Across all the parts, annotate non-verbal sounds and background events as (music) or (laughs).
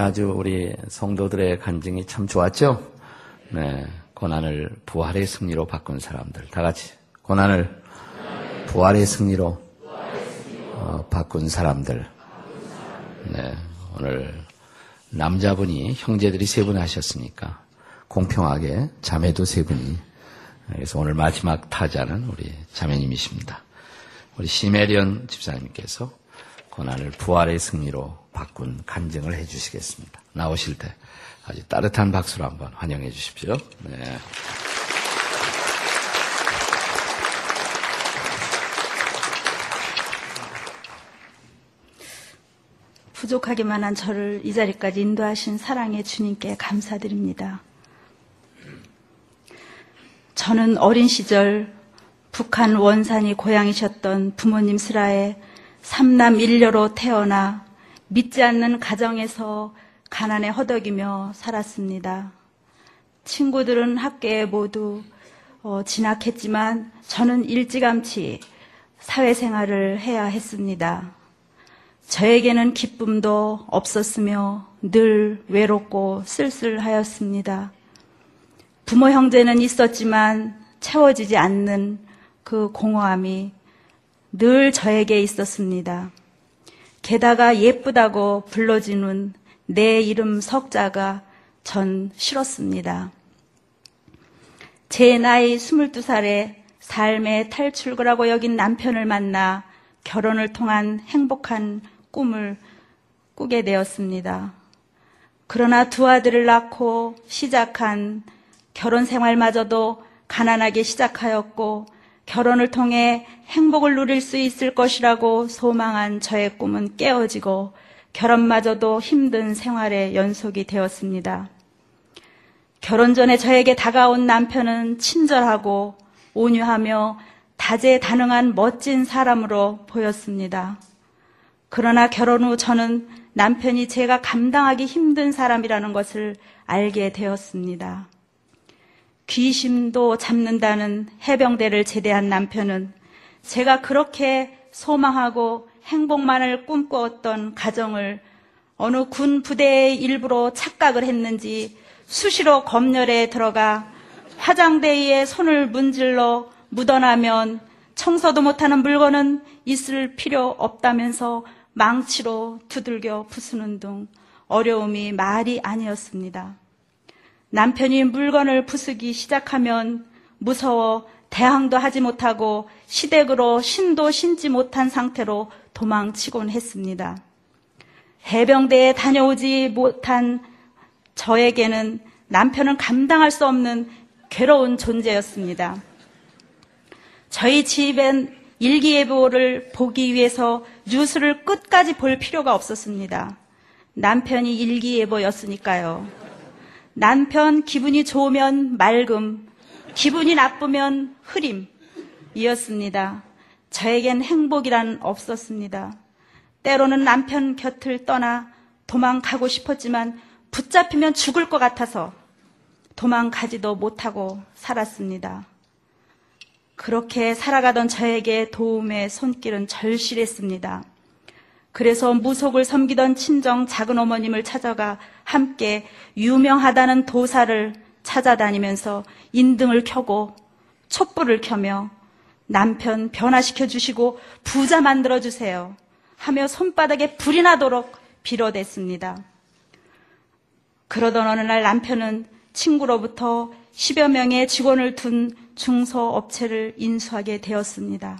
아주 우리 성도들의 간증이 참 좋았죠? 네. 고난을 부활의 승리로 바꾼 사람들. 다 같이. 고난을 부활의 승리로 어, 바꾼 사람들. 네. 오늘 남자분이 형제들이 세 분 하셨으니까 공평하게 자매도 세 분이 그래서 오늘 마지막 타자는 우리 자매님이십니다. 우리 시메리언 집사님께서 고난을 부활의 승리로 바꾼 간증을 해주시겠습니다. 나오실 때 아주 따뜻한 박수로 한번 환영해 주십시오. 네. 부족하기만 한 저를 이 자리까지 인도하신 사랑의 주님께 감사드립니다. 저는 어린 시절 북한 원산이 고향이셨던 부모님 슬하에 삼남 일녀로 태어나 믿지 않는 가정에서 가난에 허덕이며 살았습니다. 친구들은 학교에 모두 어, 진학했지만 저는 일찌감치 사회생활을 해야 했습니다. 저에게는 기쁨도 없었으며 늘 외롭고 쓸쓸하였습니다. 부모 형제는 있었지만 채워지지 않는 그 공허함이 늘 저에게 있었습니다. 게다가 예쁘다고 불러지는 내 이름 석자가 전 싫었습니다. 제 나이 22살에 삶의 탈출구라고 여긴 남편을 만나 결혼을 통한 행복한 꿈을 꾸게 되었습니다. 그러나 두 아들을 낳고 시작한 결혼 생활마저도 가난하게 시작하였고 결혼을 통해 행복을 누릴 수 있을 것이라고 소망한 저의 꿈은 깨어지고 결혼마저도 힘든 생활의 연속이 되었습니다. 결혼 전에 저에게 다가온 남편은 친절하고 온유하며 다재다능한 멋진 사람으로 보였습니다. 그러나 결혼 후 저는 남편이 제가 감당하기 힘든 사람이라는 것을 알게 되었습니다. 귀심도 잡는다는 해병대를 제대한 남편은 제가 그렇게 소망하고 행복만을 꿈꾸었던 가정을 어느 군 부대의 일부로 착각을 했는지 수시로 검열에 들어가 화장대에 손을 문질러 묻어나면 청소도 못하는 물건은 있을 필요 없다면서 망치로 두들겨 부수는 등 어려움이 말이 아니었습니다. 남편이 물건을 부수기 시작하면 무서워 대항도 하지 못하고 시댁으로 신도 신지 못한 상태로 도망치곤 했습니다. 해병대에 다녀오지 못한 저에게는 남편은 감당할 수 없는 괴로운 존재였습니다. 저희 집엔 일기예보를 보기 위해서 뉴스를 끝까지 볼 필요가 없었습니다. 남편이 일기예보였으니까요. 남편 기분이 좋으면 맑음, 기분이 나쁘면 흐림 이었습니다. 저에겐 행복이란 없었습니다. 때로는 남편 곁을 떠나 도망가고 싶었지만 붙잡히면 죽을 것 같아서 도망가지도 못하고 살았습니다. 그렇게 살아가던 저에게 도움의 손길은 절실했습니다. 그래서 무속을 섬기던 친정 작은 어머님을 찾아가 함께 유명하다는 도사를 찾아다니면서 인등을 켜고 촛불을 켜며 남편 변화시켜 주시고 부자 만들어 주세요 하며 손바닥에 불이 나도록 빌어댔습니다. 그러던 어느 날 남편은 친구로부터 10여 명의 직원을 둔 중소업체를 인수하게 되었습니다.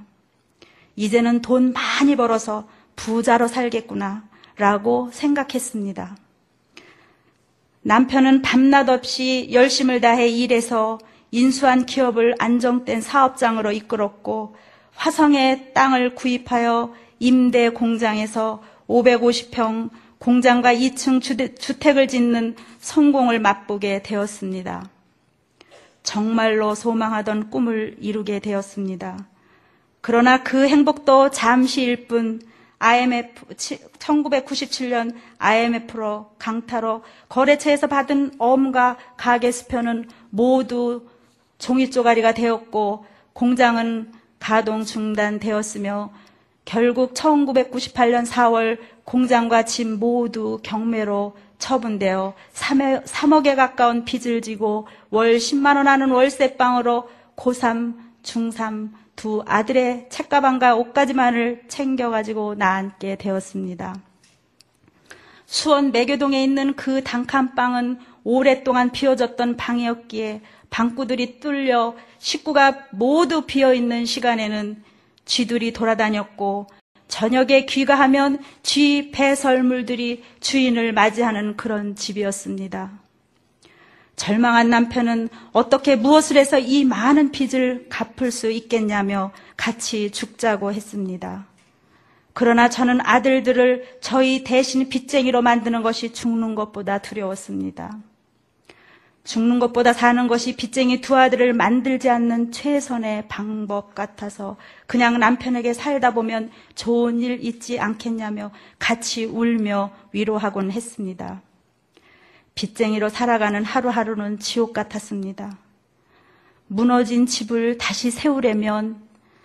이제는 돈 많이 벌어서 부자로 살겠구나 라고 생각했습니다. 남편은 밤낮 없이 열심을 다해 일해서 인수한 기업을 안정된 사업장으로 이끌었고 화성의 땅을 구입하여 임대 공장에서 550평 공장과 2층 주택을 짓는 성공을 맛보게 되었습니다. 정말로 소망하던 꿈을 이루게 되었습니다. 그러나 그 행복도 잠시일 뿐 IMF 1997년 IMF로 강타로 거래처에서 받은 어음과 가계 수표는 모두 종이 쪼가리가 되었고 공장은 가동 중단되었으며 결국 1998년 4월 공장과 집 모두 경매로 처분되어 3억에 가까운 빚을 지고 월 10만 원 하는 월세방으로 고3, 중3 두 아들의 책가방과 옷가지만을 챙겨가지고 나앉게 되었습니다. 수원 매교동에 있는 그 단칸방은 오랫동안 비어졌던 방이었기에 방구들이 뚫려 식구가 모두 비어있는 시간에는 쥐들이 돌아다녔고 저녁에 귀가하면 쥐 배설물들이 주인을 맞이하는 그런 집이었습니다. 절망한 남편은 어떻게 무엇을 해서 이 많은 빚을 갚을 수 있겠냐며 같이 죽자고 했습니다. 그러나 저는 아들들을 저희 대신 빚쟁이로 만드는 것이 죽는 것보다 두려웠습니다. 죽는 것보다 사는 것이 빚쟁이 두 아들을 만들지 않는 최선의 방법 같아서 그냥 남편에게 살다 보면 좋은 일 있지 않겠냐며 같이 울며 위로하곤 했습니다. 빚쟁이로 살아가는 하루하루는 지옥 같았습니다. 무너진 집을 다시 세우려면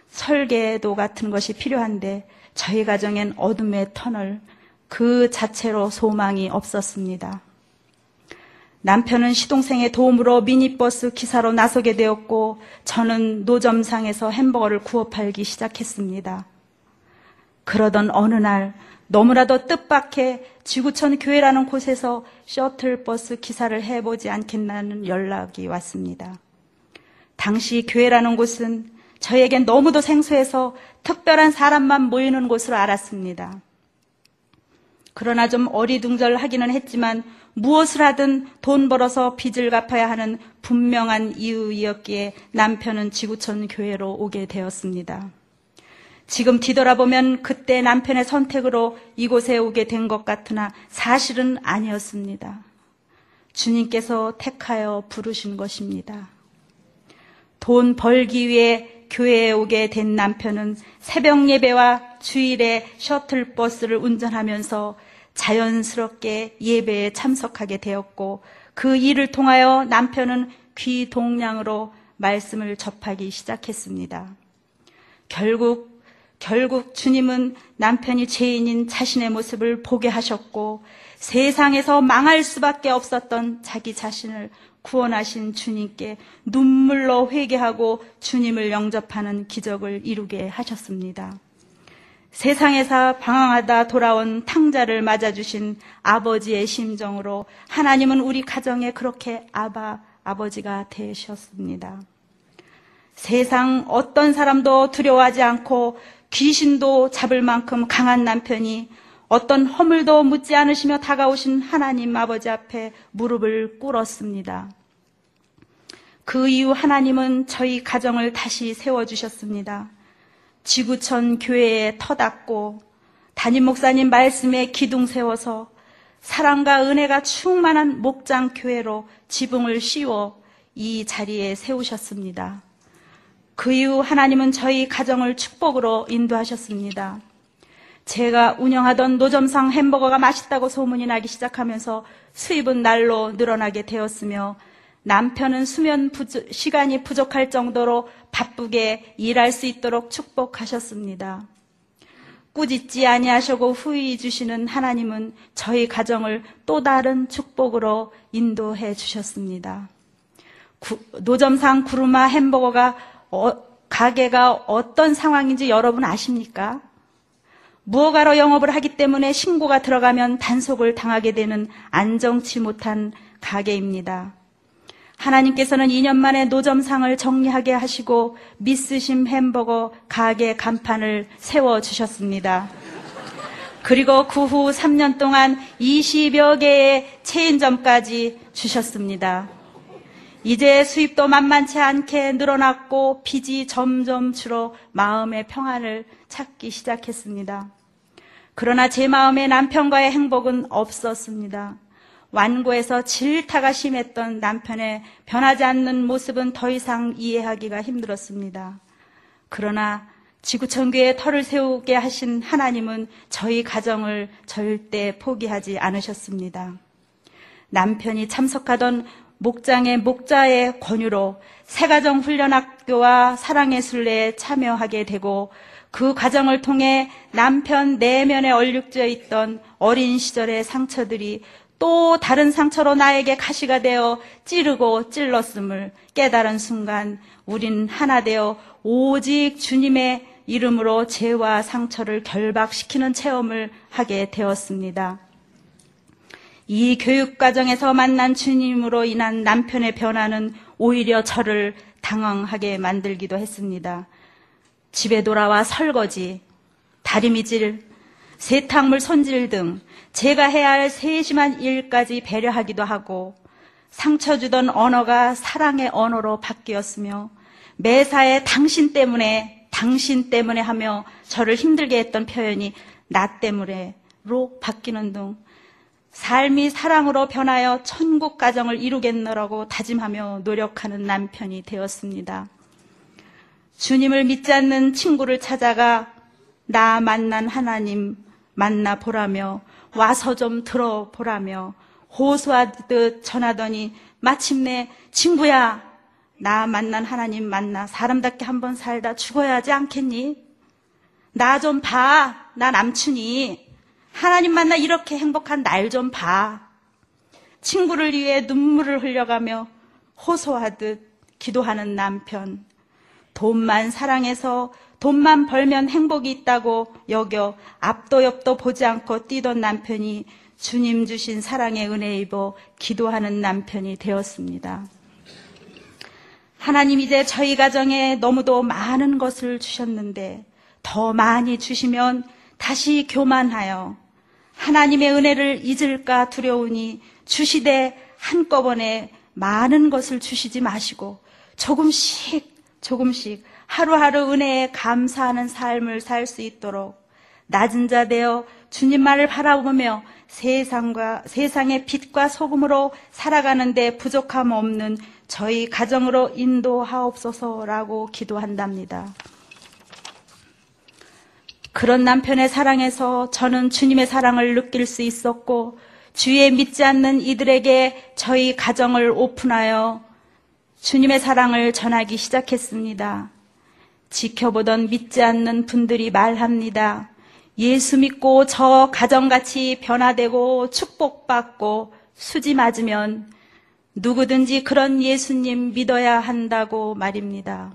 설계도 같은 것이 필요한데 저희 가정엔 어둠의 터널 그 자체로 소망이 없었습니다. 남편은 시동생의 도움으로 미니버스 기사로 나서게 되었고 저는 노점상에서 햄버거를 구워 팔기 시작했습니다. 그러던 어느 날 너무나도 뜻밖의 지구촌 교회라는 곳에서 셔틀버스 기사를 해보지 않겠다는 연락이 왔습니다. 당시 교회라는 곳은 저에겐 너무도 생소해서 특별한 사람만 모이는 곳으로 알았습니다. 그러나 좀 어리둥절하기는 했지만 무엇을 하든 돈 벌어서 빚을 갚아야 하는 분명한 이유였기에 남편은 지구촌 교회로 오게 되었습니다. 지금 뒤돌아보면 그때 남편의 선택으로 이곳에 오게 된 것 같으나 사실은 아니었습니다. 주님께서 택하여 부르신 것입니다. 돈 벌기 위해 교회에 오게 된 남편은 새벽 예배와 주일에 셔틀버스를 운전하면서 자연스럽게 예배에 참석하게 되었고 그 일을 통하여 남편은 귀 동량으로 말씀을 접하기 시작했습니다. 결국 결국 주님은 남편이 죄인인 자신의 모습을 보게 하셨고 세상에서 망할 수밖에 없었던 자기 자신을 구원하신 주님께 눈물로 회개하고 주님을 영접하는 기적을 이루게 하셨습니다. 세상에서 방황하다 돌아온 탕자를 맞아주신 아버지의 심정으로 하나님은 우리 가정에 그렇게 아바, 아버지가 되셨습니다. 세상 어떤 사람도 두려워하지 않고 귀신도 잡을 만큼 강한 남편이 어떤 허물도 묻지 않으시며 다가오신 하나님 아버지 앞에 무릎을 꿇었습니다. 그 이후 하나님은 저희 가정을 다시 세워주셨습니다. 지구촌 교회에 터닫고 담임 목사님 말씀에 기둥 세워서 사랑과 은혜가 충만한 목장 교회로 지붕을 씌워 이 자리에 세우셨습니다. 그 이후 하나님은 저희 가정을 축복으로 인도하셨습니다. 제가 운영하던 노점상 햄버거가 맛있다고 소문이 나기 시작하면서 수입은 날로 늘어나게 되었으며 남편은 수면 부족, 시간이 부족할 정도로 바쁘게 일할 수 있도록 축복하셨습니다. 꾸짖지 아니하시고 후히 주시는 하나님은 저희 가정을 또 다른 축복으로 인도해 주셨습니다. 구, 노점상 구르마 햄버거가 어, 가게가 어떤 상황인지 여러분 아십니까? 무허가로 영업을 하기 때문에 신고가 들어가면 단속을 당하게 되는 안정치 못한 가게입니다. 하나님께서는 2년 만에 노점상을 정리하게 하시고 미스심 햄버거 가게 간판을 세워 주셨습니다. 그리고 그 후 3년 동안 20여 개의 체인점까지 주셨습니다. 이제 수입도 만만치 않게 늘어났고 빚이 점점 줄어 마음의 평안을 찾기 시작했습니다. 그러나 제 마음에 남편과의 행복은 없었습니다. 완고에서 질타가 심했던 남편의 변하지 않는 모습은 더 이상 이해하기가 힘들었습니다. 그러나 지구천교에 털을 세우게 하신 하나님은 저희 가정을 절대 포기하지 않으셨습니다. 남편이 참석하던 목장의 목자의 권유로 새가정 훈련학교와 사랑의 순례에 참여하게 되고 그 과정을 통해 남편 내면에 얼룩져 있던 어린 시절의 상처들이 또 다른 상처로 나에게 가시가 되어 찌르고 찔렀음을 깨달은 순간 우린 하나 되어 오직 주님의 이름으로 죄와 상처를 결박시키는 체험을 하게 되었습니다. 이 교육 과정에서 만난 주님으로 인한 남편의 변화는 오히려 저를 당황하게 만들기도 했습니다. 집에 돌아와 설거지, 다리미질, 세탁물 손질 등 제가 해야 할 세심한 일까지 배려하기도 하고 상처 주던 언어가 사랑의 언어로 바뀌었으며 매사에 당신 때문에 당신 때문에 하며 저를 힘들게 했던 표현이 나 때문에로 바뀌는 등 삶이 사랑으로 변하여 천국 가정을 이루겠노라고 다짐하며 노력하는 남편이 되었습니다. 주님을 믿지 않는 친구를 찾아가 나 만난 하나님 만나 보라며 와서 좀 들어보라며 호소하듯 전하더니 마침내 친구야 나 만난 하나님 만나 사람답게 한번 살다 죽어야 하지 않겠니? 나 좀 봐. 나 남친이. 하나님 만나 이렇게 행복한 날 좀 봐. 친구를 위해 눈물을 흘려가며 호소하듯 기도하는 남편. 돈만 사랑해서 돈만 벌면 행복이 있다고 여겨 앞도 옆도 보지 않고 뛰던 남편이 주님 주신 사랑의 은혜 입어 기도하는 남편이 되었습니다. 하나님 이제 저희 가정에 너무도 많은 것을 주셨는데 더 많이 주시면 다시 교만하여 하나님의 은혜를 잊을까 두려우니 주시되 한꺼번에 많은 것을 주시지 마시고 조금씩 조금씩 하루하루 은혜에 감사하는 삶을 살 수 있도록 낮은 자 되어 주님만을 바라보며 세상과 세상의 빛과 소금으로 살아가는데 부족함 없는 저희 가정으로 인도하옵소서라고 기도한답니다. 그런 남편의 사랑에서 저는 주님의 사랑을 느낄 수 있었고 주에 믿지 않는 이들에게 저희 가정을 오픈하여 주님의 사랑을 전하기 시작했습니다. 지켜보던 믿지 않는 분들이 말합니다. 예수 믿고 저 가정같이 변화되고 축복받고 수지 맞으면 누구든지 그런 예수님 믿어야 한다고 말입니다.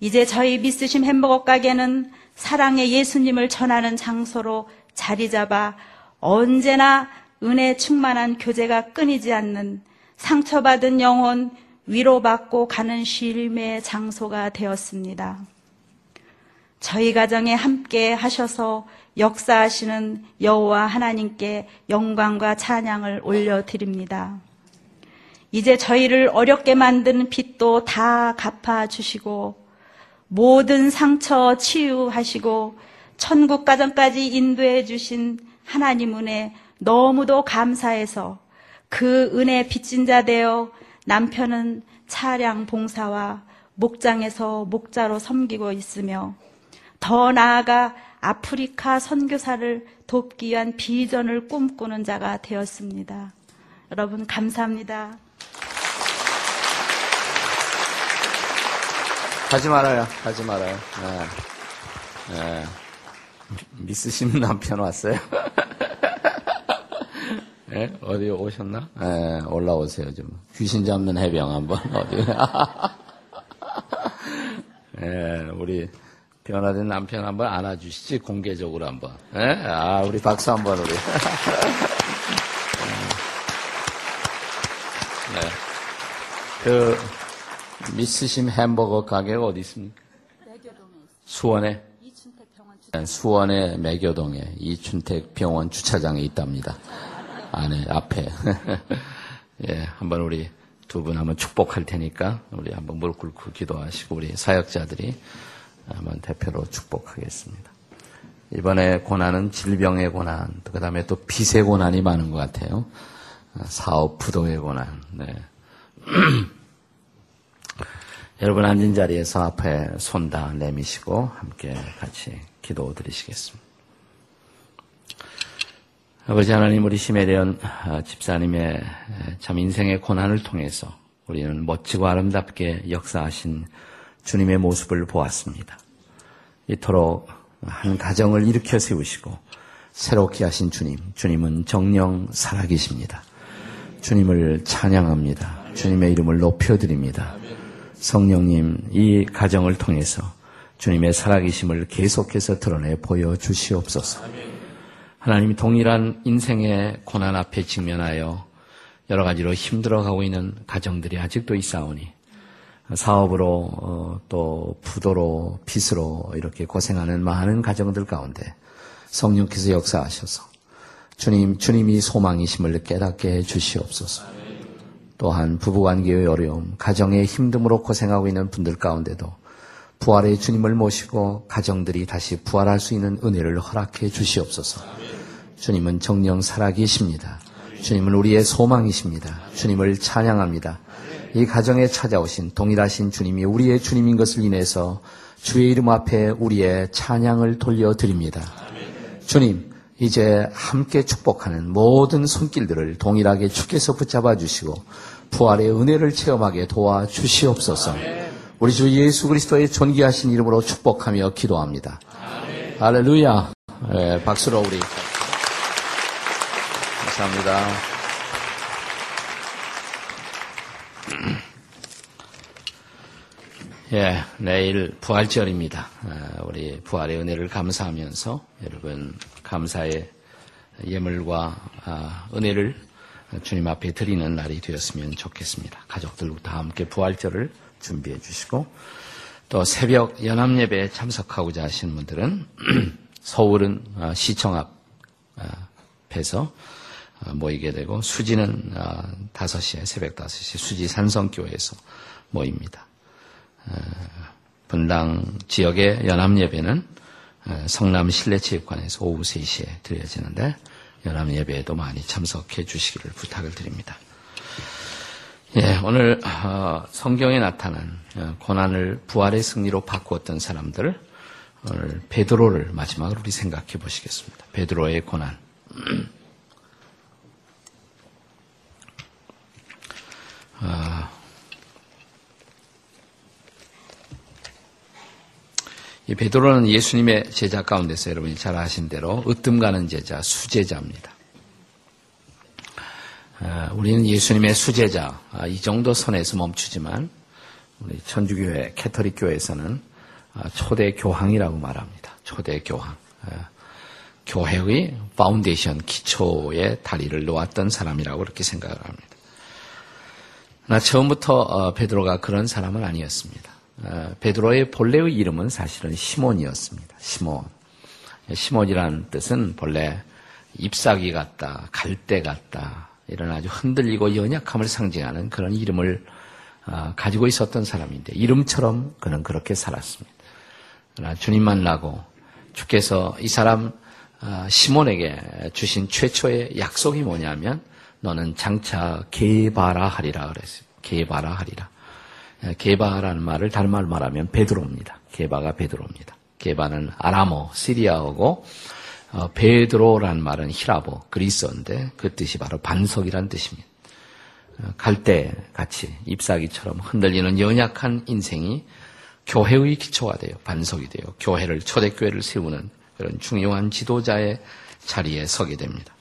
이제 저희 미스심 햄버거 가게는 사랑의 예수님을 전하는 장소로 자리 잡아 언제나 은혜 충만한 교제가 끊이지 않는 상처받은 영혼 위로받고 가는 쉼의 장소가 되었습니다. 저희 가정에 함께 하셔서 역사하시는 여호와 하나님께 영광과 찬양을 올려드립니다. 이제 저희를 어렵게 만든 빚도 다 갚아주시고 모든 상처 치유하시고 천국 가정까지 인도해 주신 하나님 은혜 너무도 감사해서 그 은혜 빚진 자 되어 남편은 차량 봉사와 목장에서 목자로 섬기고 있으며 더 나아가 아프리카 선교사를 돕기 위한 비전을 꿈꾸는 자가 되었습니다. 여러분 감사합니다. 하지 말아요. 하지 말아요. 네. 네. 미스심 남편 왔어요? (laughs) 네? 어디 오셨나? 네, 올라오세요, 좀. 귀신 잡는 해병 한번, 어디. (laughs) 네, 우리 변화된 남편 한번 안아주시지, 공개적으로 한번. 네? 아, 우리 박수 한번, 우리. (laughs) 네. 그, 미스심 햄버거 가게가 어디 있습니까? 수원에? 네, 수원의 매교동에 이춘택 병원 주차장에 있답니다. 안에, 앞에. (laughs) 예, 한번 우리 두 분 한번 축복할 테니까 우리 한번 무릎 꿇고 기도하시고 우리 사역자들이 한번 대표로 축복하겠습니다. 이번에 고난은 질병의 고난, 그 다음에 또 빚의 고난이 많은 것 같아요. 사업 부도의 고난, 네. (clears throat) 여러분 앉은 자리에서 앞에 손 다 내미시고 함께 같이 기도 드리시겠습니다. 아버지 하나님 우리 시메리온 아, 집사님의 참 인생의 고난을 통해서 우리는 멋지고 아름답게 역사하신 주님의 모습을 보았습니다. 이토록 한 가정을 일으켜 세우시고 새롭게 하신 주님, 주님은 정령 살아계십니다. 주님을 찬양합니다. 주님의 이름을 높여드립니다. 성령님, 이 가정을 통해서 주님의 살아계심을 계속해서 드러내 보여 주시옵소서. 하나님 동일한 인생의 고난 앞에 직면하여 여러 가지로 힘들어가고 있는 가정들이 아직도 있사오니 사업으로 어, 또 부도로 빚으로 이렇게 고생하는 많은 가정들 가운데 성령께서 역사하셔서 주님 주님이 소망이심을 깨닫게 해 주시옵소서. 또한 부부관계의 어려움, 가정의 힘듦으로 고생하고 있는 분들 가운데도 부활의 주님을 모시고 가정들이 다시 부활할 수 있는 은혜를 허락해 주시옵소서. 주님은 정령 살아계십니다. 주님은 우리의 소망이십니다. 주님을 찬양합니다. 이 가정에 찾아오신 동일하신 주님이 우리의 주님인 것을 인해서 주의 이름 앞에 우리의 찬양을 돌려드립니다. 주님, 이제 함께 축복하는 모든 손길들을 동일하게 주께서 붙잡아 주시고 부활의 은혜를 체험하게 도와 주시옵소서. 우리 주 예수 그리스도의 존귀하신 이름으로 축복하며 기도합니다. 할렐루야. 네, 박수로 우리 감사합니다. (clears throat) 예, 내일 부활절입니다. 아, 우리 부활의 은혜를 감사하면서 여러분 감사의 예물과 아, 은혜를 주님 앞에 드리는 날이 되었으면 좋겠습니다. 가족들과 다 함께 부활절을 준비해 주시고 또 새벽 연합예배에 참석하고자 하시는 분들은 (clears throat) 서울은 아, 시청 앞에서 모이게 되고 수지는 5시에 새벽 5시 수지 산성교회에서 모입니다. 분당 지역의 연합예배는 성남 실내체육관에서 오후 3시에 드려지는데 연합 예배에도 많이 참석해 주시기를 부탁을 드립니다. 예, 오늘 어, 성경에 나타난 어, 고난을 부활의 승리로 바꾸었던 사람들 오늘 베드로를 마지막으로 우리 생각해 보시겠습니다. 베드로의 고난. (clears throat) 어, 이 베드로는 예수님의 제자 가운데서 여러분이 잘 아신 대로 으뜸 가는 제자, 수제자입니다. 아, 우리는 예수님의 수제자, 아, 이 정도 선에서 멈추지만 우리 천주교회, 캐터릭 교회에서는 아, 초대 교황이라고 말합니다. 초대 교황. 교회의 파운데이션, 기초의 다리를 놓았던 사람이라고 그렇게 생각을 합니다. 나 처음부터 어, 베드로가 그런 사람은 아니었습니다. 어, 베드로의 본래의 이름은 사실은 시몬이었습니다. 시몬. 시몬이라는 뜻은 본래 잎사귀 같다, 갈대 같다, 이런 아주 흔들리고 연약함을 상징하는 그런 이름을 어, 가지고 있었던 사람인데, 이름처럼 그는 그렇게 살았습니다. 그러나 주님 만나고 주께서 이 사람 어, 시몬에게 주신 최초의 약속이 뭐냐면, 너는 장차 개바라 하리라 그랬어요. 개바라 하리라. 게바라는 말을 다른 말로 말하면 베드로입니다. 게바가 베드로입니다. 게바는 아람어, 시리아어고 어, 베드로라는 말은 히라보, 그리스어인데 그 뜻이 바로 반석이란 뜻입니다. 어, 갈대 같이 잎사귀처럼 흔들리는 연약한 인생이 교회의 기초가 돼요. 반석이 돼요. 교회를 초대교회를 세우는 그런 중요한 지도자의 자리에 서게 됩니다.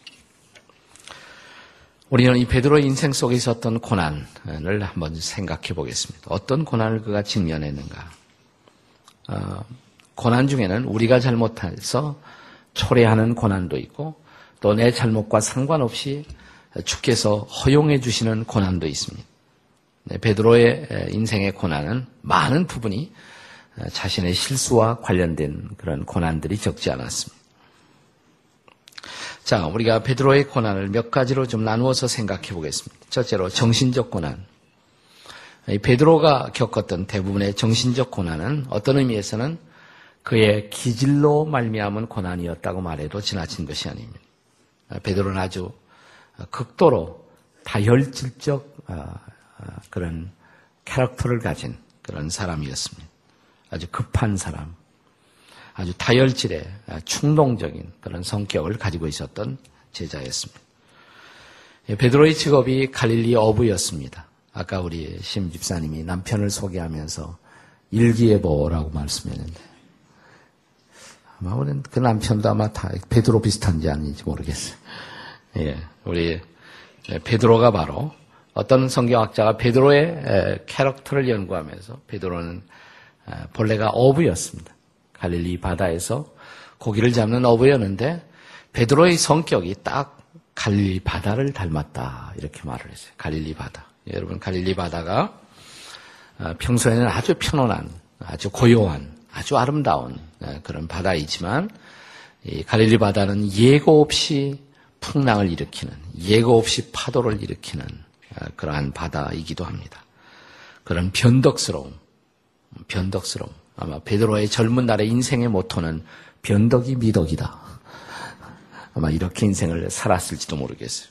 우리는 이 베드로의 인생 속에 있었던 고난을 한번 생각해 보겠습니다. 어떤 고난을 그가 직면했는가? 어, 고난 중에는 우리가 잘못해서 초래하는 고난도 있고 또 내 잘못과 상관없이 주께서 허용해 주시는 고난도 있습니다. 네, 베드로의 인생의 고난은 많은 부분이 자신의 실수와 관련된 그런 고난들이 적지 않았습니다. 자, 우리가 베드로의 고난을 몇 가지로 좀 나누어서 생각해 보겠습니다. 첫째로 정신적 고난. 베드로가 겪었던 대부분의 정신적 고난은 어떤 의미에서는 그의 기질로 말미암은 고난이었다고 말해도 지나친 것이 아닙니다. 베드로는 아주 극도로 다혈질적 어, 어, 그런 캐릭터를 가진 그런 사람이었습니다. 아주 급한 사람, 아주 다혈질의 충동적인 그런 성격을 가지고 있었던 제자였습니다. 예, 베드로의 직업이 갈릴리 어부였습니다. 아까 우리 심 집사님이 남편을 소개하면서 일기예보라고 말씀했는데 아마 우리는 그 남편도 아마 다 베드로 비슷한지 아닌지 모르겠어요. 예, 우리 베드로가 바로 어떤 성경학자가 베드로의 캐릭터를 연구하면서 베드로는 본래가 어부였습니다. 갈릴리 바다에서 고기를 잡는 어부였는데 베드로의 성격이 딱 갈릴리 바다를 닮았다 이렇게 말을 했어요. 갈릴리 바다. 여러분 갈릴리 바다가 어, 평소에는 아주 편안한, 아주 고요한, 아주 아름다운 어, 그런 바다이지만 이 갈릴리 바다는 예고 없이 풍랑을 일으키는, 예고 없이 파도를 일으키는 어, 그러한 바다이기도 합니다. 그런 변덕스러움, 변덕스러움. 아마 베드로의 젊은 날의 인생의 모토는 변덕이 미덕이다. 아마 이렇게 인생을 살았을지도 모르겠어요.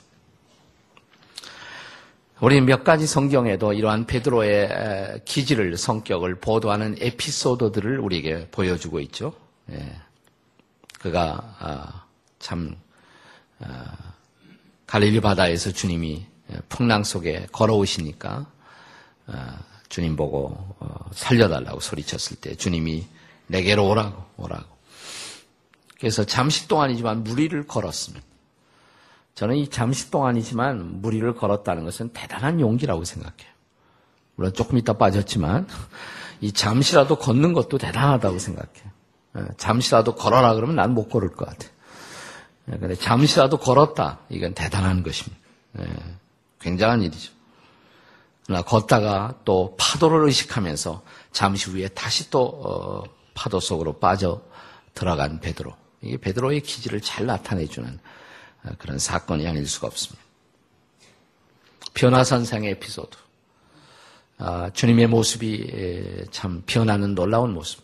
우리 몇 가지 성경에도 이러한 베드로의 기질을 성격을 보도하는 에피소드들을 우리에게 보여주고 있죠. 예. 그가 아, 참 아, 갈릴리 바다에서 주님이 풍랑 속에 걸어오시니까 아, 주님 보고 어, 살려달라고 소리쳤을 때 주님이 내게로 오라고 오라고. 그래서 잠시 동안이지만 무리를 걸었습니다. 저는 이 잠시 동안이지만 무리를 걸었다는 것은 대단한 용기라고 생각해요. 물론 조금 있다 빠졌지만 이 잠시라도 걷는 것도 대단하다고 생각해요. 예, 잠시라도 걸어라 그러면 난 못 걸을 것 같아요. 예, 근데 잠시라도 걸었다. 이건 대단한 것입니다. 예, 굉장한 일이죠. 그러나 걷다가 또 파도를 의식하면서 잠시 후에 다시 또 어, 파도 속으로 빠져 들어간 베드로. 이게 베드로의 기질을 잘 나타내주는 그런 사건이 아닐 수가 없습니다. 변화선상의 에피소드. 아, 주님의 모습이 참 변하는 놀라운 모습.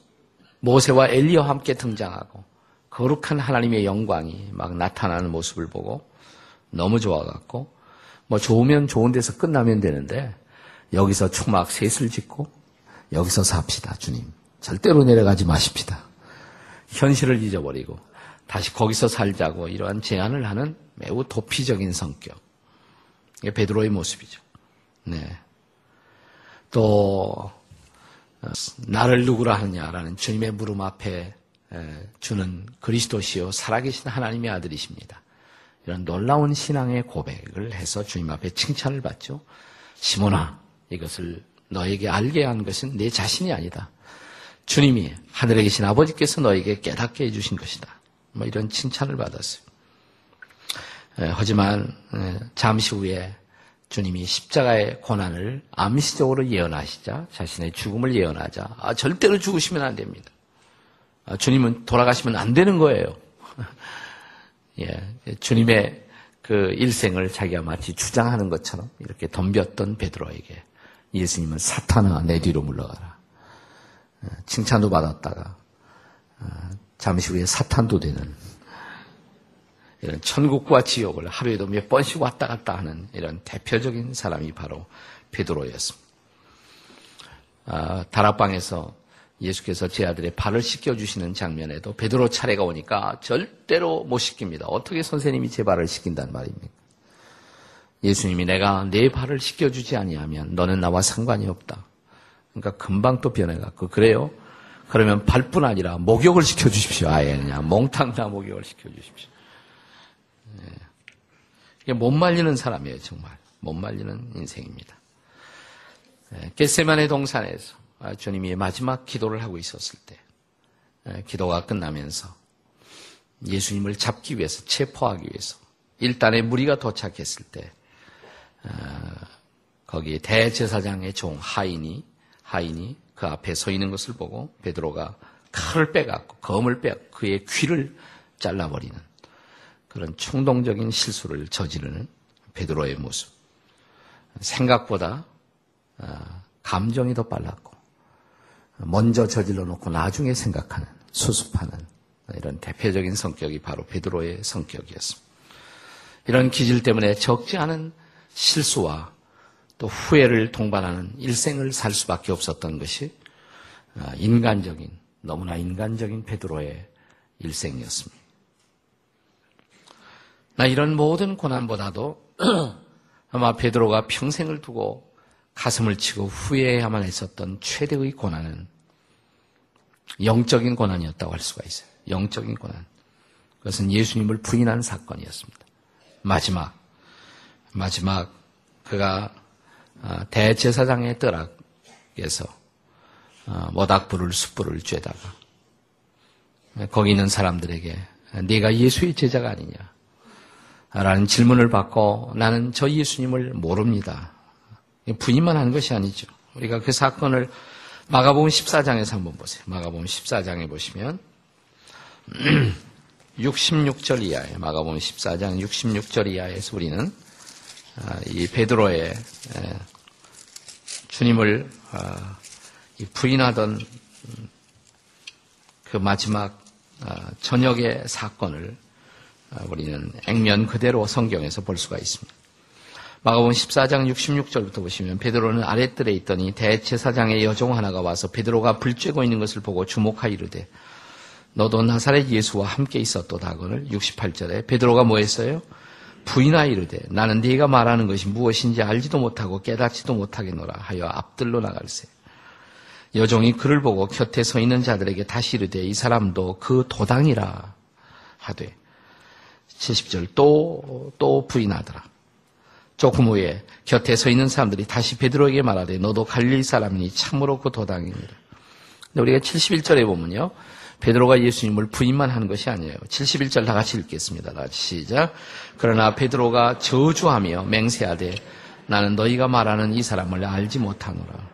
모세와 엘리와 함께 등장하고 거룩한 하나님의 영광이 막 나타나는 모습을 보고 너무 좋아갖고 뭐 좋으면 좋은 데서 끝나면 되는데 여기서 초막 셋을 짓고 여기서 삽시다 주님 절대로 내려가지 마십시다 현실을 잊어버리고 다시 거기서 살자고 이러한 제안을 하는 매우 도피적인 성격. 이게 베드로의 모습이죠. 네. 또 어, 나를 누구라 하느냐라는 주님의 물음 앞에 주는 그리스도시요 살아계신 하나님의 아들이십니다. 이런 놀라운 신앙의 고백을 해서 주님 앞에 칭찬을 받죠. 시몬아, 이것을 너에게 알게 한 것은 내 자신이 아니다. 주님이 하늘에 계신 아버지께서 너에게 깨닫게 해주신 것이다. 뭐 이런 칭찬을 받았어요. 에, 하지만 에, 잠시 후에 주님이 십자가의 고난을 암시적으로 예언하시자 자신의 죽음을 예언하자 아, 절대로 죽으시면 안 됩니다. 아, 주님은 돌아가시면 안 되는 거예요. (laughs) 예, 주님의 그 일생을 자기가 마치 주장하는 것처럼 이렇게 덤볐던 베드로에게 예수님은 사탄아 내 뒤로 물러가라. 칭찬도 받았다가 잠시 후에 사탄도 되는 이런 천국과 지옥을 하루에도 몇 번씩 왔다 갔다 하는 이런 대표적인 사람이 바로 베드로였습니다. 아, 다락방에서 예수께서 제 아들의 발을 씻겨주시는 장면에도 베드로 차례가 오니까 절대로 못 씻깁니다. 어떻게 선생님이 제 발을 씻긴단 말입니까? 예수님이 내가 내 발을 씻겨주지 아니하면 너는 나와 상관이 없다. 그러니까 금방 또 변해갖고 그래요? 그러면 발뿐 아니라 목욕을 시켜주십시오. 아예 그냥 몽탕 다 목욕을 시켜주십시오. 네. 이게 못 말리는 사람이에요, 정말. 못 말리는 인생입니다. 네. 겟세만의 동산에서 아, 주님이 마지막 기도를 하고 있었을 때, 네. 기도가 끝나면서 예수님을 잡기 위해서, 체포하기 위해서, 일단의 무리가 도착했을 때, 아, 거기 대제사장의 종 하인이, 하인이 그 앞에 서 있는 것을 보고 베드로가 칼을 빼갖고 검을 빼 그의 귀를 잘라버리는 그런 충동적인 실수를 저지르는 베드로의 모습. 생각보다 아, 감정이 더 빨랐고 먼저 저질러 놓고 나중에 생각하는 수습하는 이런 대표적인 성격이 바로 베드로의 성격이었습니다. 이런 기질 때문에 적지 않은 실수와 또 후회를 동반하는 일생을 살 수밖에 없었던 것이 아, 인간적인 너무나 인간적인 베드로의 일생이었습니다. 나 이런 모든 고난보다도 (clears throat) 아마 베드로가 평생을 두고 가슴을 치고 후회해야만 했었던 최대의 고난은 영적인 고난이었다고 할 수가 있어요. 영적인 고난. 그것은 예수님을 부인한 사건이었습니다. 마지막, 마지막 그가 아, 대제사장의 뜨락에서 아, 모닥 불을 숯불을 쬐다가 거기 있는 사람들에게 네가 예수의 제자가 아니냐 라는 질문을 받고 나는 저 예수님을 모릅니다. 부인만 하는 것이 아니죠. 우리가 그 사건을 마가복음 14장에서 한번 보세요. 마가복음 14장에 보시면 (clears throat) 66절 이하에 마가복음 14장 66절 이하에서 우리는 아, 이 베드로의 주님을 아, 부인하던 음, 그 마지막 아, 저녁의 사건을 우리는 액면 그대로 성경에서 볼 수가 있습니다. 마가복음 14장 66절부터 보시면 베드로는 아랫뜰에 있더니 대제사장의 여종 하나가 와서 베드로가 불 쬐고 있는 것을 보고 주목하이르되 너도 나사렛 예수와 함께 있었도다 하거늘 68절에 베드로가 뭐 했어요? 부인하 이르되 나는 네가 말하는 것이 무엇인지 알지도 못하고 깨닫지도 못하겠노라 하여 앞들로 나갈세. 여종이 그를 보고 곁에 서 있는 자들에게 다시 이르되 이 사람도 그 도당이라 하되 70절 또 또 부인하더라. 조금 후에 곁에 서 있는 사람들이 다시 베드로에게 말하되 너도 갈릴 사람이니 참으로 그 도당이니라. 우리가 71절에 보면요. 베드로가 예수님을 부인만 하는 것이 아니에요. 71절 다 같이 읽겠습니다. 다 시작. 그러나 베드로가 저주하며 맹세하되 나는 너희가 말하는 이 사람을 알지 못하노라.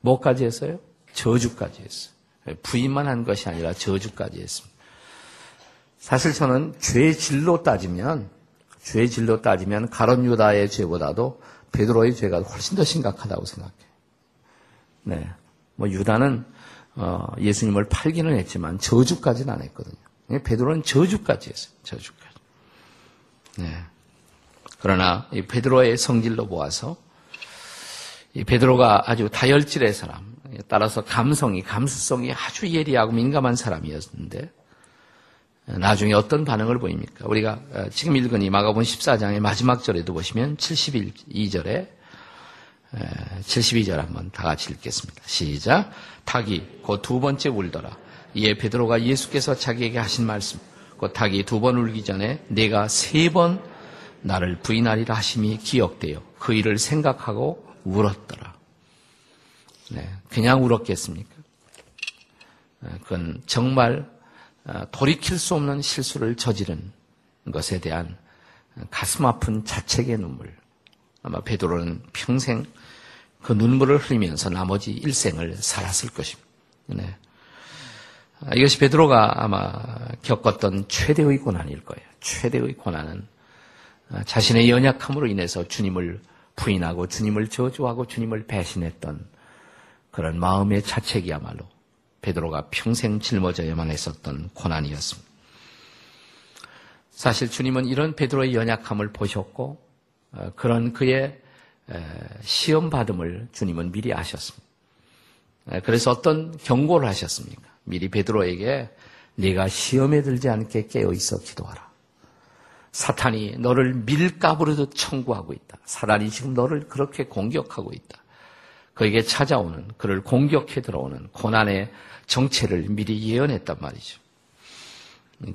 뭐까지 했어요? 저주까지 했어요. 부인만 한 것이 아니라 저주까지 했습니다. 사실 저는 죄 질로 따지면 죄 질로 따지면 가론 유다의 죄보다도 베드로의 죄가 훨씬 더 심각하다고 생각해요. 네. 뭐 유다는 어, 예수님을 팔기는 했지만 저주까지는 안 했거든요. 베드로는 저주까지 했어요. 저주까지. 네. 그러나 이 베드로의 성질로 보아서 이 베드로가 아주 다혈질의 사람, 따라서 감성이, 감수성이 아주 예리하고 민감한 사람이었는데 나중에 어떤 반응을 보입니까? 우리가 어, 지금 읽은 이 마가본 14장의 마지막 절에도 보시면 72절에 72절 한번 다 같이 읽겠습니다. 시작. 닭이 곧 두 번째 울더라. 이에 베드로가 예수께서 자기에게 하신 말씀. 곧 닭이 두 번 울기 전에 내가 세 번 나를 부인하리라 하심이 기억되어 그 일을 생각하고 울었더라. 네, 그냥 울었겠습니까? 그건 정말 어, 돌이킬 수 없는 실수를 저지른 것에 대한 가슴 아픈 자책의 눈물. 아마 베드로는 평생 그 눈물을 흘리면서 나머지 일생을 살았을 것입니다. 네. 아, 이것이 베드로가 아마 겪었던 최대의 고난일 거예요. 최대의 고난은 아, 자신의 연약함으로 인해서 주님을 부인하고 주님을 저주하고 주님을 배신했던 그런 마음의 자책이야말로 베드로가 평생 짊어져야만 했었던 고난이었습니다. 사실 주님은 이런 베드로의 연약함을 보셨고 어, 그런 그의 시험 받음을 주님은 미리 아셨습니다. 그래서 어떤 경고를 하셨습니까? 미리 베드로에게 네가 시험에 들지 않게 깨어 있어 기도하라. 사탄이 너를 밀가부르듯 청구하고 있다. 사단이 지금 너를 그렇게 공격하고 있다. 그에게 찾아오는 그를 공격해 들어오는 고난의 정체를 미리 예언했단 말이죠.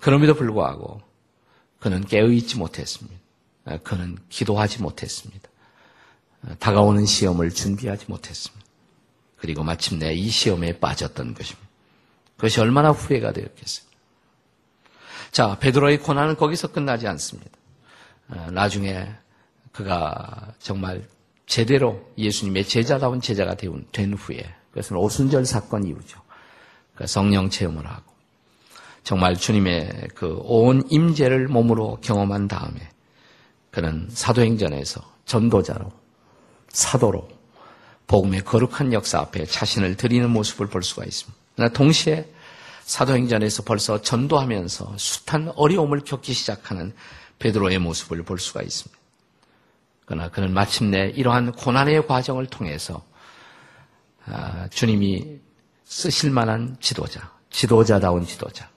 그럼에도 불구하고 그는 깨어 있지 못했습니다. 그는 기도하지 못했습니다. 다가오는 시험을 준비하지 못했습니다. 그리고 마침내 이 시험에 빠졌던 것입니다. 그것이 얼마나 후회가 되었겠어요. 자, 베드로의 고난은 거기서 끝나지 않습니다. 어, 나중에 그가 정말 제대로 예수님의 제자다운 제자가 된 후에 그것은 오순절 사건 이후죠. 그 성령 체험을 하고 정말 주님의 그 온 임재를 몸으로 경험한 다음에 그는 사도행전에서 전도자로 사도로 복음의 거룩한 역사 앞에 자신을 드리는 모습을 볼 수가 있습니다. 동시에 사도행전에서 벌써 전도하면서 숱한 어려움을 겪기 시작하는 베드로의 모습을 볼 수가 있습니다. 그러나 그는 마침내 이러한 고난의 과정을 통해서 아, 주님이 쓰실 만한 지도자, 지도자다운 지도자,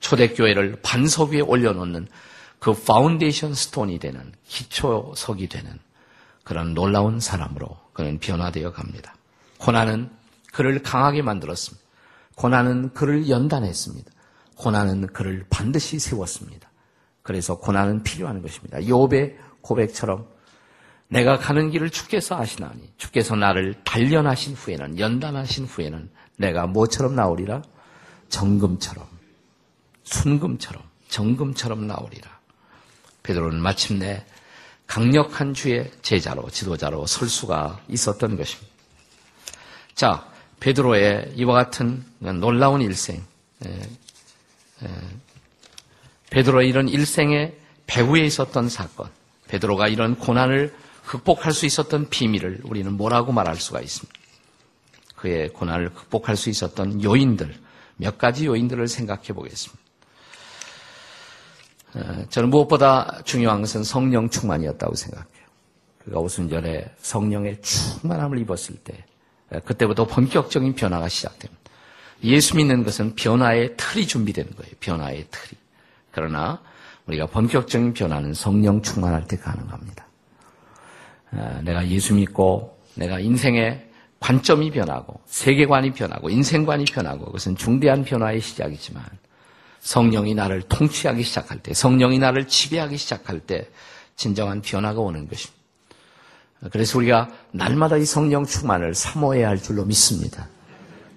초대교회를 반석 위에 올려놓는 그 foundation stone이 되는 기초석이 되는 그런 놀라운 사람으로 그는 변화되어 갑니다. 고난은 그를 강하게 만들었습니다. 고난은 그를 연단했습니다. 고난은 그를 반드시 세웠습니다. 그래서 고난은 필요한 것입니다. 욥의 고백처럼 내가 가는 길을 주께서 아시나니 주께서 나를 단련하신 후에는 연단하신 후에는 내가 뭐처럼 나오리라? 정금처럼 순금처럼 정금처럼 나오리라. 베드로는 마침내 강력한 주의 제자로 지도자로 설 수가 있었던 것입니다. 자, 베드로의 이와 같은 놀라운 일생, 베드로의 이런 일생의 배후에 있었던 사건, 베드로가 이런 고난을 극복할 수 있었던 비밀을 우리는 뭐라고 말할 수가 있습니다. 그의 고난을 극복할 수 있었던 요인들, 몇 가지 요인들을 생각해 보겠습니다. 저는 무엇보다 중요한 것은 성령 충만이었다고 생각해요. 그가 오순절에 성령의 충만함을 입었을 때, 그때부터 본격적인 변화가 시작됩니다. 예수 믿는 것은 변화의 틀이 준비되는 거예요. 변화의 틀이. 그러나 우리가 본격적인 변화는 성령 충만할 때 가능합니다. 내가 예수 믿고 내가 인생의 관점이 변하고 세계관이 변하고 인생관이 변하고 그것은 중대한 변화의 시작이지만 성령이 나를 통치하기 시작할 때, 성령이 나를 지배하기 시작할 때 진정한 변화가 오는 것입니다. 그래서 우리가 날마다 이 성령 충만을 사모해야 할 줄로 믿습니다.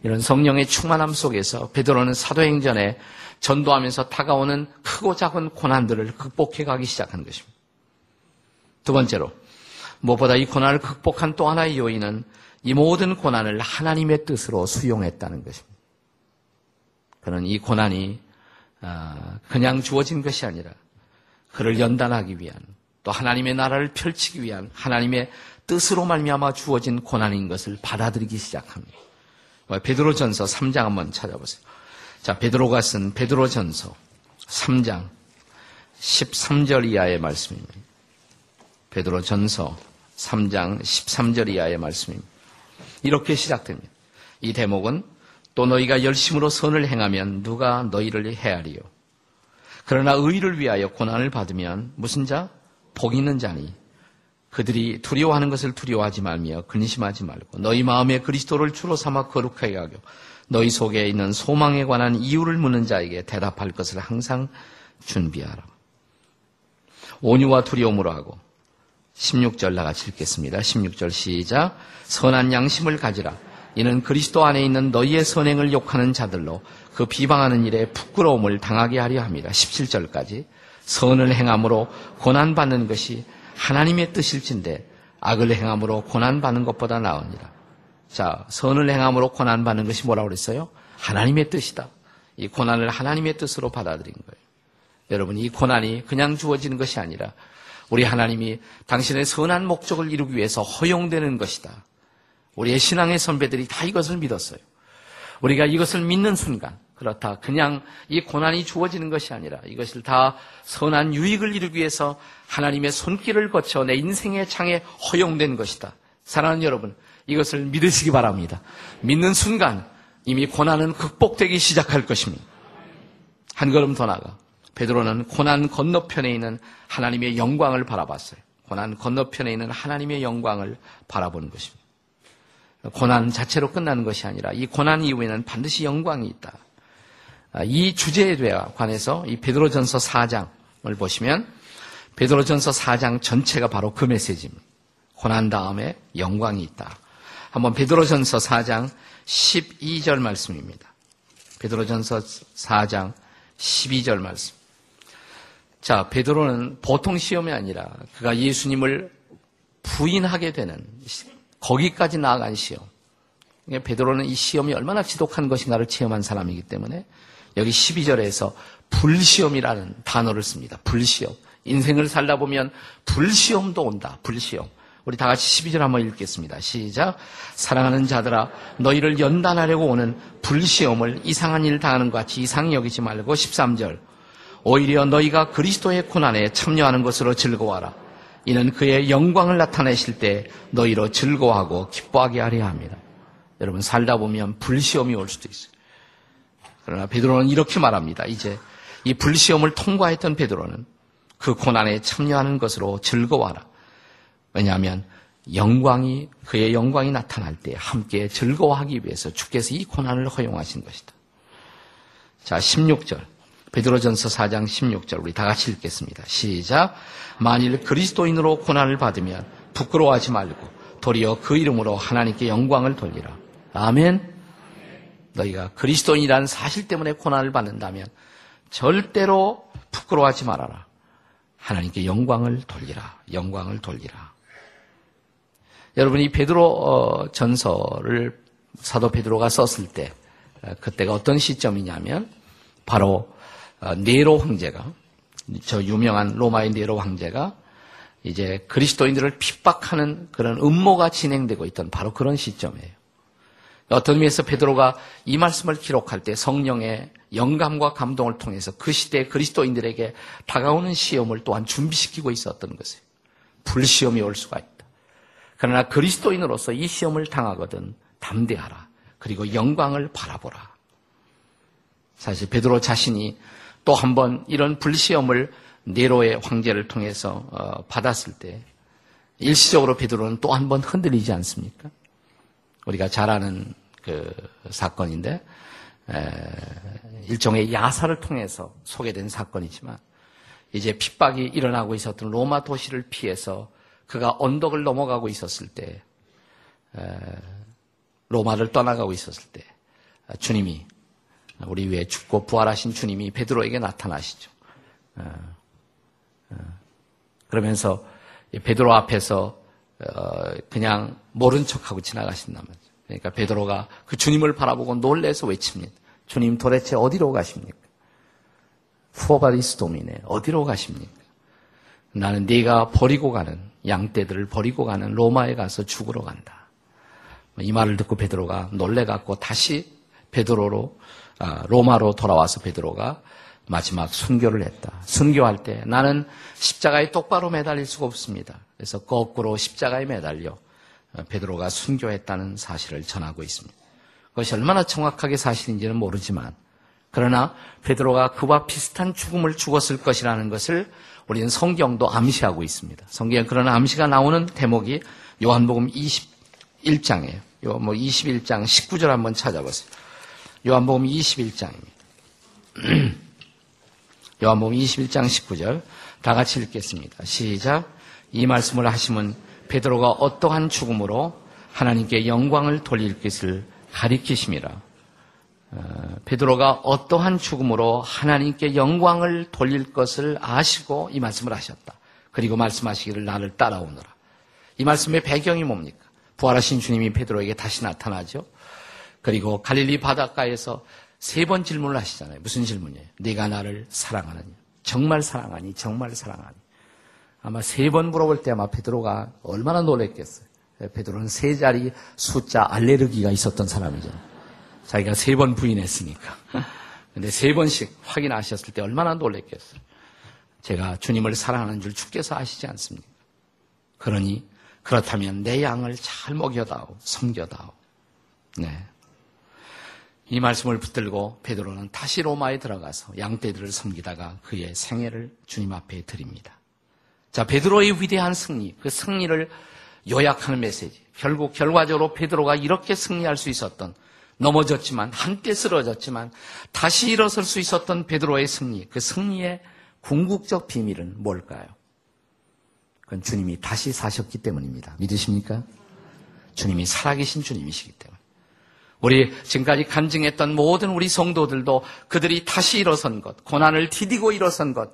이런 성령의 충만함 속에서 베드로는 사도행전에 전도하면서 다가오는 크고 작은 고난들을 극복해 가기 시작한 것입니다. 두 번째로 무엇보다 이 고난을 극복한 또 하나의 요인은 이 모든 고난을 하나님의 뜻으로 수용했다는 것입니다. 그는 이 고난이 아, 그냥 주어진 것이 아니라 그를 연단하기 위한 또 하나님의 나라를 펼치기 위한 하나님의 뜻으로 말미암아 주어진 고난인 것을 받아들이기 시작합니다. 베드로전서 3장 한번 찾아보세요. 자, 베드로가 쓴 베드로전서 3장 13절 이하의 말씀입니다. 베드로전서 3장 13절 이하의 말씀입니다. 이렇게 시작됩니다. 이 대목은 또 너희가 열심으로 선을 행하면 누가 너희를 헤아리요. 그러나 의를 위하여 고난을 받으면 무슨 자? 복 있는 자니 그들이 두려워하는 것을 두려워하지 말며 근심하지 말고 너희 마음에 그리스도를 주로 삼아 거룩하게 하고 너희 속에 있는 소망에 관한 이유를 묻는 자에게 대답할 것을 항상 준비하라. 온유와 두려움으로 하고 16절 나같이 읽겠습니다. 16절 시작. 선한 양심을 가지라. 이는 그리스도 안에 있는 너희의 선행을 욕하는 자들로 그 비방하는 일에 부끄러움을 당하게 하려 합니다. 17절까지 선을 행함으로 고난 받는 것이 하나님의 뜻일진데 악을 행함으로 고난 받는 것보다 나으니라. 자, 선을 행함으로 고난 받는 것이 뭐라고 그랬어요? 하나님의 뜻이다. 이 고난을 하나님의 뜻으로 받아들인 거예요. 여러분, 이 고난이 그냥 주어지는 것이 아니라 우리 하나님이 당신의 선한 목적을 이루기 위해서 허용되는 것이다. 우리의 신앙의 선배들이 다 이것을 믿었어요. 우리가 이것을 믿는 순간, 그렇다. 그냥 이 고난이 주어지는 것이 아니라 이것을 다 선한 유익을 이루기 위해서 하나님의 손길을 거쳐 내 인생의 창에 허용된 것이다. 사랑하는 여러분, 이것을 믿으시기 바랍니다. 믿는 순간 이미 고난은 극복되기 시작할 것입니다. 한 걸음 더 나가. 베드로는 고난 건너편에 있는 하나님의 영광을 바라봤어요. 고난 건너편에 있는 하나님의 영광을 바라보는 것입니다. 고난 자체로 끝나는 것이 아니라 이 고난 이후에는 반드시 영광이 있다. 아, 이 주제에 관해서 이 베드로전서 4장을 보시면 베드로전서 4장 전체가 바로 그 메시지입니다. 고난 다음에 영광이 있다. 한번 베드로전서 4장 12절 말씀입니다. 베드로전서 4장 12절 말씀. 자, 베드로는 보통 시험이 아니라 그가 예수님을 부인하게 되는 거기까지 나아간 시험. 베드로는 이 시험이 얼마나 지독한 것인가를 체험한 사람이기 때문에 여기 12절에서 불시험이라는 단어를 씁니다. 불시험. 인생을 살다 보면 불시험도 온다. 불시험. 우리 다 같이 12절 한번 읽겠습니다. 시작. 사랑하는 자들아, 너희를 연단하려고 오는 불시험을 이상한 일 당하는 것 같이 이상히 여기지 말고 13절. 오히려 너희가 그리스도의 고난에 참여하는 것으로 즐거워하라. 이는 그의 영광을 나타내실 때 너희로 즐거워하고 기뻐하게 하려 합니다. 여러분 살다 보면 불시험이 올 수도 있어요. 그러나 베드로는 이렇게 말합니다. 이제 이 불시험을 통과했던 베드로는 그 고난에 참여하는 것으로 즐거워하라. 왜냐하면 영광이 그의 영광이 나타날 때 함께 즐거워하기 위해서 주께서 이 고난을 허용하신 것이다. 자, 16절. 베드로전서 4장 16절 우리 다 같이 읽겠습니다. 시작. 만일 그리스도인으로 고난을 받으면 부끄러워하지 말고 도리어 그 이름으로 하나님께 영광을 돌리라. 아멘. 너희가 그리스도인이라는 사실 때문에 고난을 받는다면 절대로 부끄러워하지 말아라. 하나님께 영광을 돌리라. 영광을 돌리라. 여러분이 베드로 어, 전서를 사도 베드로가 썼을 때 어, 그때가 어떤 시점이냐면 바로 어, 네로 황제가 저 유명한 로마의 네로 황제가 이제 그리스도인들을 핍박하는 그런 음모가 진행되고 있던 바로 그런 시점이에요. 어떤 의미에서 베드로가 이 말씀을 기록할 때 성령의 영감과 감동을 통해서 그 시대 그리스도인들에게 다가오는 시험을 또한 준비시키고 있었던 것이에요. 불시험이 올 수가 있다. 그러나 그리스도인으로서 이 시험을 당하거든 담대하라. 그리고 영광을 바라보라. 사실 베드로 자신이 또 한 번 이런 불시험을 네로의 황제를 통해서 어, 받았을 때 일시적으로 베드로는 또 한 번 흔들리지 않습니까? 우리가 잘 아는 그 사건인데 일종의 야사를 통해서 소개된 사건이지만 이제 핍박이 일어나고 있었던 로마 도시를 피해서 그가 언덕을 넘어가고 있었을 때 로마를 떠나가고 있었을 때 주님이 우리 위에 죽고 부활하신 주님이 베드로에게 나타나시죠. 그러면서 베드로 앞에서 어, 그냥 모른 척하고 지나가신단 말이죠. 그러니까 베드로가 그 주님을 바라보고 놀래서 외칩니다. 주님 도대체 어디로 가십니까? 푸어바리스 도미네 어디로 가십니까? 나는 네가 버리고 가는 양떼들을 버리고 가는 로마에 가서 죽으러 간다. 이 말을 듣고 베드로가 놀래갖고 다시 베드로로 아, 로마로 돌아와서 베드로가 마지막 순교를 했다. 순교할 때 나는 십자가에 똑바로 매달릴 수가 없습니다. 그래서 거꾸로 십자가에 매달려 베드로가 순교했다는 사실을 전하고 있습니다. 그것이 얼마나 정확하게 사실인지는 모르지만 그러나 베드로가 그와 비슷한 죽음을 죽었을 것이라는 것을 우리는 성경도 암시하고 있습니다. 성경에 그런 암시가 나오는 대목이 요한복음 21장이에요. 요 뭐 21장 19절 한번 찾아보세요. 요한복음 21장입니다. (clears throat) 요한복음 21장 19절 다 같이 읽겠습니다. 시작. 이 말씀을 하시면 베드로가 어떠한 죽음으로 하나님께 영광을 돌릴 것을 가리키심이라. 어, 베드로가 어떠한 죽음으로 하나님께 영광을 돌릴 것을 아시고 이 말씀을 하셨다. 그리고 말씀하시기를 나를 따라오너라. 이 말씀의 배경이 뭡니까? 부활하신 주님이 베드로에게 다시 나타나죠. 그리고 갈릴리 바닷가에서 세 번 질문을 하시잖아요. 무슨 질문이에요? 네가 나를 사랑하느냐? 정말 사랑하니? 정말 사랑하니? 아마 세 번 물어볼 때 아마 베드로가 얼마나 놀랬겠어요. 베드로는 세 자리 숫자 알레르기가 있었던 사람이죠. 자기가 세 번 부인했으니까. 근데 세 번씩 확인하셨을 때 얼마나 놀랬겠어요. 제가 주님을 사랑하는 줄 주께서 아시지 않습니까? 그러니 그렇다면 내 양을 잘 먹여다오, 섬겨다오. 네. 이 말씀을 붙들고 베드로는 다시 로마에 들어가서 양떼들을 섬기다가 그의 생애를 주님 앞에 드립니다. 자, 베드로의 위대한 승리, 그 승리를 요약하는 메시지. 결국 결과적으로 베드로가 이렇게 승리할 수 있었던 넘어졌지만 한때 쓰러졌지만 다시 일어설 수 있었던 베드로의 승리, 그 승리의 궁극적 비밀은 뭘까요? 그건 주님이 다시 사셨기 때문입니다. 믿으십니까? 주님이 살아계신 주님이시기 때문에. 우리 지금까지 간증했던 모든 우리 성도들도 그들이 다시 일어선 것, 고난을 디디고 일어선 것,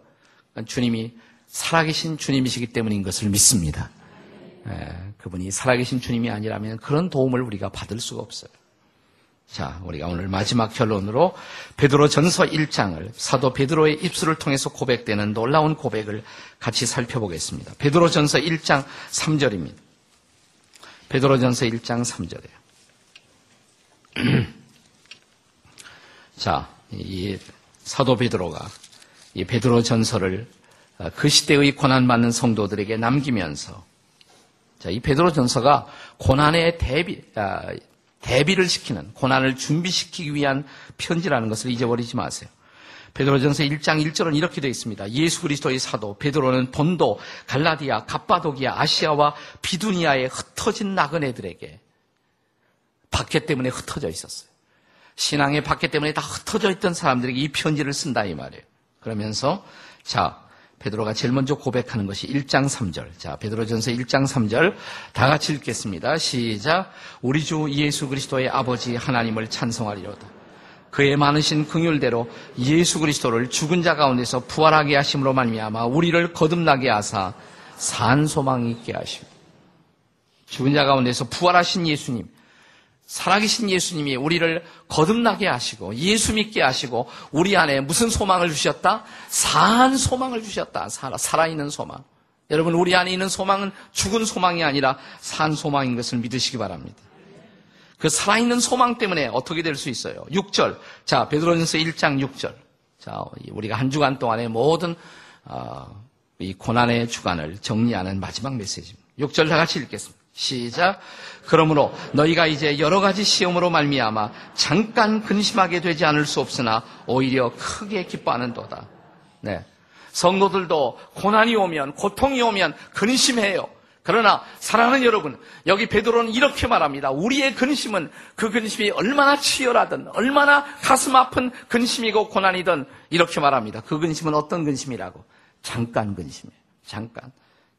주님이 살아계신 주님이시기 때문인 것을 믿습니다. 예, 그분이 살아계신 주님이 아니라면 그런 도움을 우리가 받을 수가 없어요. 자, 우리가 오늘 마지막 결론으로 베드로 전서 1장을 사도 베드로의 입술을 통해서 고백되는 놀라운 고백을 같이 살펴보겠습니다. 베드로 전서 1장 3절입니다. 베드로 전서 1장 3절이에요. (clears throat) 자, 이 사도 베드로가 이 베드로 전서를 아, 그 시대의 고난받는 성도들에게 남기면서 자, 이 베드로 전서가 고난에 대비, 아, 대비를 시키는 고난을 준비시키기 위한 편지라는 것을 잊어버리지 마세요. 베드로전서 1장 1절은 이렇게 되어 있습니다. 예수 그리스도의 사도 베드로는 본도, 갈라디아, 갑바도기아, 아시아와 비두니아에 흩어진 나그네들에게 박해 때문에 흩어져 있었어요. 신앙의 박해 때문에 다 흩어져 있던 사람들에게 이 편지를 쓴다 이 말이에요. 그러면서 자 베드로가 제일 먼저 고백하는 것이 1장 3절. 자, 베드로전서 1장 3절 다 같이 읽겠습니다. 시작. 우리 주 예수 그리스도의 아버지 하나님을 찬송하리로다. 그의 많으신 긍휼대로 예수 그리스도를 죽은 자 가운데서 부활하게 하심으로 말미암아 우리를 거듭나게 하사 산 소망 있게 하시고 죽은 자 가운데서 부활하신 예수님 살아계신 예수님이 우리를 거듭나게 하시고 예수 믿게 하시고 우리 안에 무슨 소망을 주셨다? 산 소망을 주셨다. 살아, 살아있는 소망. 여러분 우리 안에 있는 소망은 죽은 소망이 아니라 산 소망인 것을 믿으시기 바랍니다. 그 살아있는 소망 때문에 어떻게 될 수 있어요? 6절. 자, 베드로전서 1장 6절. 자, 우리가 한 주간 동안의 모든 어, 이 고난의 주간을 정리하는 마지막 메시지입니다. 6절 다 같이 읽겠습니다. 시작. 그러므로 너희가 이제 여러 가지 시험으로 말미암아 잠깐 근심하게 되지 않을 수 없으나 오히려 크게 기뻐하는도다. 네. 성도들도 고난이 오면 고통이 오면 근심해요. 그러나 사랑하는 여러분, 여기 베드로는 이렇게 말합니다. 우리의 근심은 그 근심이 얼마나 치열하든 얼마나 가슴 아픈 근심이고 고난이든 이렇게 말합니다. 그 근심은 어떤 근심이라고? 잠깐 근심이에요. 잠깐.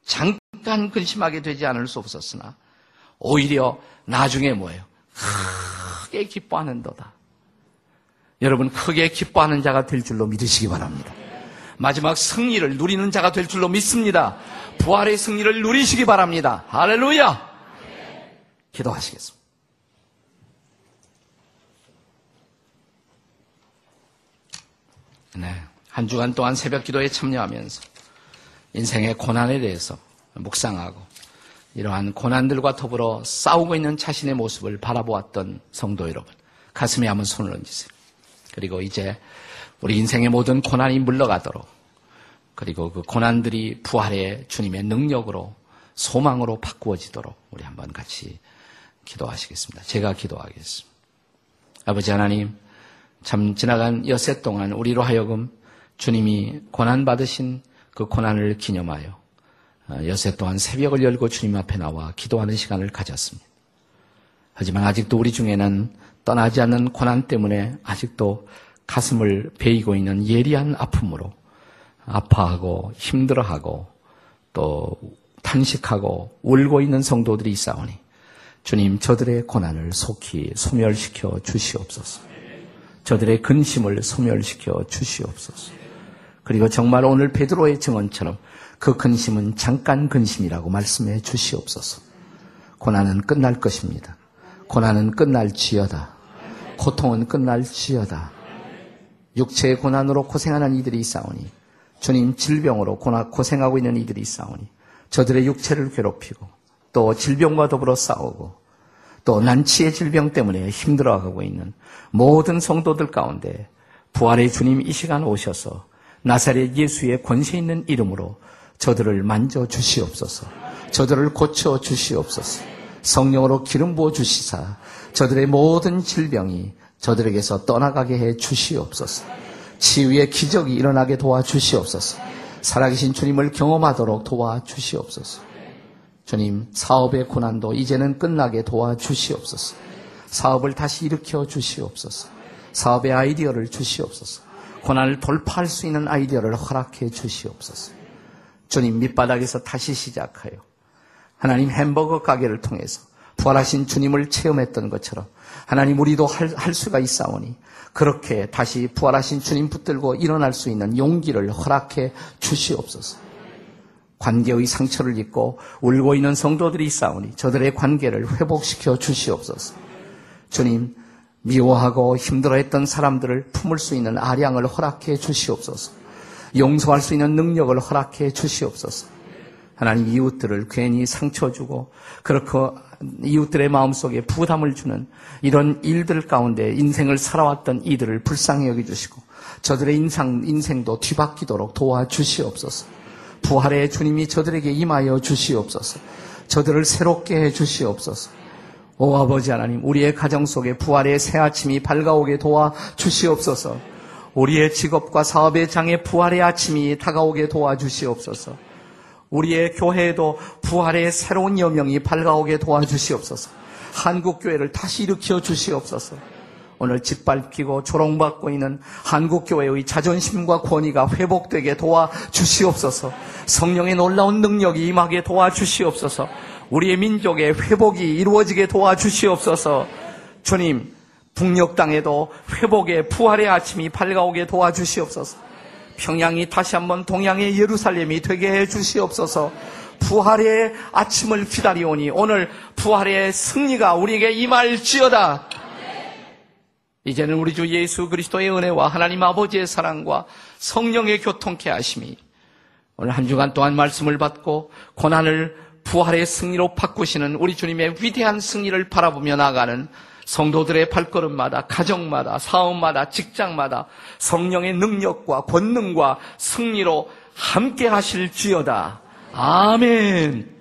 잠깐 근심하게 되지 않을 수 없었으나 오히려 나중에 뭐예요? 크게 기뻐하는 도다. 여러분 크게 기뻐하는 자가 될 줄로 믿으시기 바랍니다. 마지막 승리를 누리는 자가 될 줄로 믿습니다. 부활의 승리를 누리시기 바랍니다. 할렐루야! 기도하시겠습니다. 네. 한 주간 동안 새벽 기도에 참여하면서 인생의 고난에 대해서 묵상하고 이러한 고난들과 더불어 싸우고 있는 자신의 모습을 바라보았던 성도 여러분, 가슴에 한번 손을 얹으세요. 그리고 이제 우리 인생의 모든 고난이 물러가도록 그리고 그 고난들이 부활의 주님의 능력으로 소망으로 바꾸어지도록 우리 한번 같이 기도하시겠습니다. 제가 기도하겠습니다. 아버지 하나님, 참 지나간 여세 동안 우리로 하여금 주님이 고난받으신 그 고난을 기념하여 여세 동안 새벽을 열고 주님 앞에 나와 기도하는 시간을 가졌습니다. 하지만 아직도 우리 중에는 떠나지 않는 고난 때문에 아직도 가슴을 베이고 있는 예리한 아픔으로 아파하고 힘들어하고 또 탄식하고 울고 있는 성도들이 있사오니 주님 저들의 고난을 속히 소멸시켜 주시옵소서. 저들의 근심을 소멸시켜 주시옵소서. 그리고 정말 오늘 베드로의 증언처럼 그 근심은 잠깐 근심이라고 말씀해 주시옵소서. 고난은 끝날 것입니다. 고난은 끝날지어다. 고통은 끝날지어다. 육체의 고난으로 고생하는 이들이 있사오니 주님 질병으로 고생하고 있는 이들이 있사오니 저들의 육체를 괴롭히고 또 질병과 더불어 싸우고 또 난치의 질병 때문에 힘들어하고 있는 모든 성도들 가운데 부활의 주님 이 시간 오셔서 나사렛 예수의 권세 있는 이름으로 저들을 만져 주시옵소서. 저들을 고쳐 주시옵소서. 성령으로 기름 부어 주시사 저들의 모든 질병이 저들에게서 떠나가게 해 주시옵소서. 치유의 기적이 일어나게 도와 주시옵소서. 살아계신 주님을 경험하도록 도와 주시옵소서. 주님, 사업의 고난도 이제는 끝나게 도와 주시옵소서. 사업을 다시 일으켜 주시옵소서. 사업의 아이디어를 주시옵소서. 고난을 돌파할 수 있는 아이디어를 허락해 주시옵소서. 주님 밑바닥에서 다시 시작하여 하나님 햄버거 가게를 통해서 부활하신 주님을 체험했던 것처럼 하나님 우리도 할, 할 수가 있사오니 그렇게 다시 부활하신 주님 붙들고 일어날 수 있는 용기를 허락해 주시옵소서. 관계의 상처를 입고 울고 있는 성도들이 있사오니 저들의 관계를 회복시켜 주시옵소서. 주님 미워하고 힘들어했던 사람들을 품을 수 있는 아량을 허락해 주시옵소서. 용서할 수 있는 능력을 허락해 주시옵소서. 하나님 이웃들을 괜히 상처 주고 그렇게 이웃들의 마음속에 부담을 주는 이런 일들 가운데 인생을 살아왔던 이들을 불쌍히 여겨 주시고 저들의 인상, 인생도 뒤바뀌도록 도와 주시옵소서. 부활의 주님이 저들에게 임하여 주시옵소서. 저들을 새롭게 해 주시옵소서. 오 아버지 하나님, 우리의 가정 속에 부활의 새 아침이 밝아오게 도와 주시옵소서. 우리의 직업과 사업의 장에 부활의 아침이 다가오게 도와 주시옵소서. 우리의 교회에도 부활의 새로운 여명이 밝아오게 도와 주시옵소서. 한국 교회를 다시 일으켜 주시옵소서. 오늘 짓밟히고 조롱받고 있는 한국교회의 자존심과 권위가 회복되게 도와 주시옵소서. 성령의 놀라운 능력이 임하게 도와 주시옵소서. 우리의 민족의 회복이 이루어지게 도와주시옵소서. 주님, 북녘 땅에도 회복의 부활의 아침이 밝아오게 도와주시옵소서. 평양이 다시 한번 동양의 예루살렘이 되게 해 주시옵소서. 부활의 아침을 기다리오니 오늘 부활의 승리가 우리에게 임할지어다. 이제는 우리 주 예수 그리스도의 은혜와 하나님 아버지의 사랑과 성령의 교통케 하심이 오늘 한 주간 동안 말씀을 받고 고난을 부활의 승리로 바꾸시는 우리 주님의 위대한 승리를 바라보며 나가는 성도들의 발걸음마다, 가정마다, 사업마다, 직장마다 성령의 능력과 권능과 승리로 함께 하실지어다. 아멘.